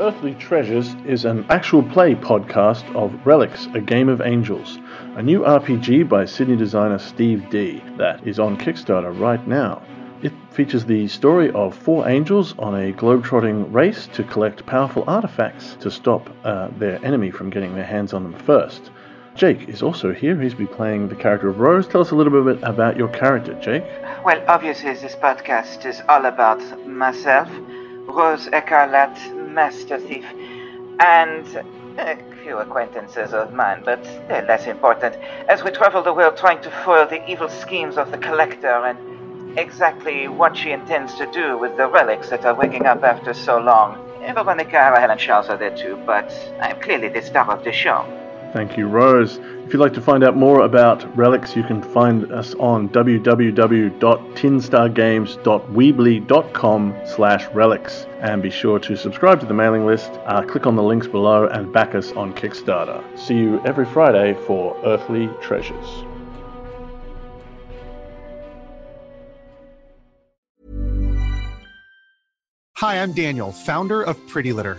Earthly Treasures is an actual play podcast of Relics, A Game of Angels, a new RPG by Sydney designer Steve D that is on Kickstarter right now. It features the story of four angels on a globetrotting race to collect powerful artifacts to stop uh, their enemy from getting their hands on them first. Jake is also here. He's be playing the character of Rose. Tell us a little bit about your character, Jake. Well, obviously, this podcast is all about myself, Rose Ecarlat, Master Thief, and a few acquaintances of mine, but they're less important, as we travel the world trying to foil the evil schemes of the Collector and exactly what she intends to do with the relics that are waking up after so long. Veronica, Helen Charles are there too, but I'm clearly the star of the show. Thank you, Rose. If you'd like to find out more about Relics, you can find us on www.tinstargames.weebly.com slash relics. And be sure to subscribe to the mailing list, uh, click on the links below, and back us on Kickstarter. See you every Friday for Earthly Treasures. Hi, I'm Daniel, founder of Pretty Litter.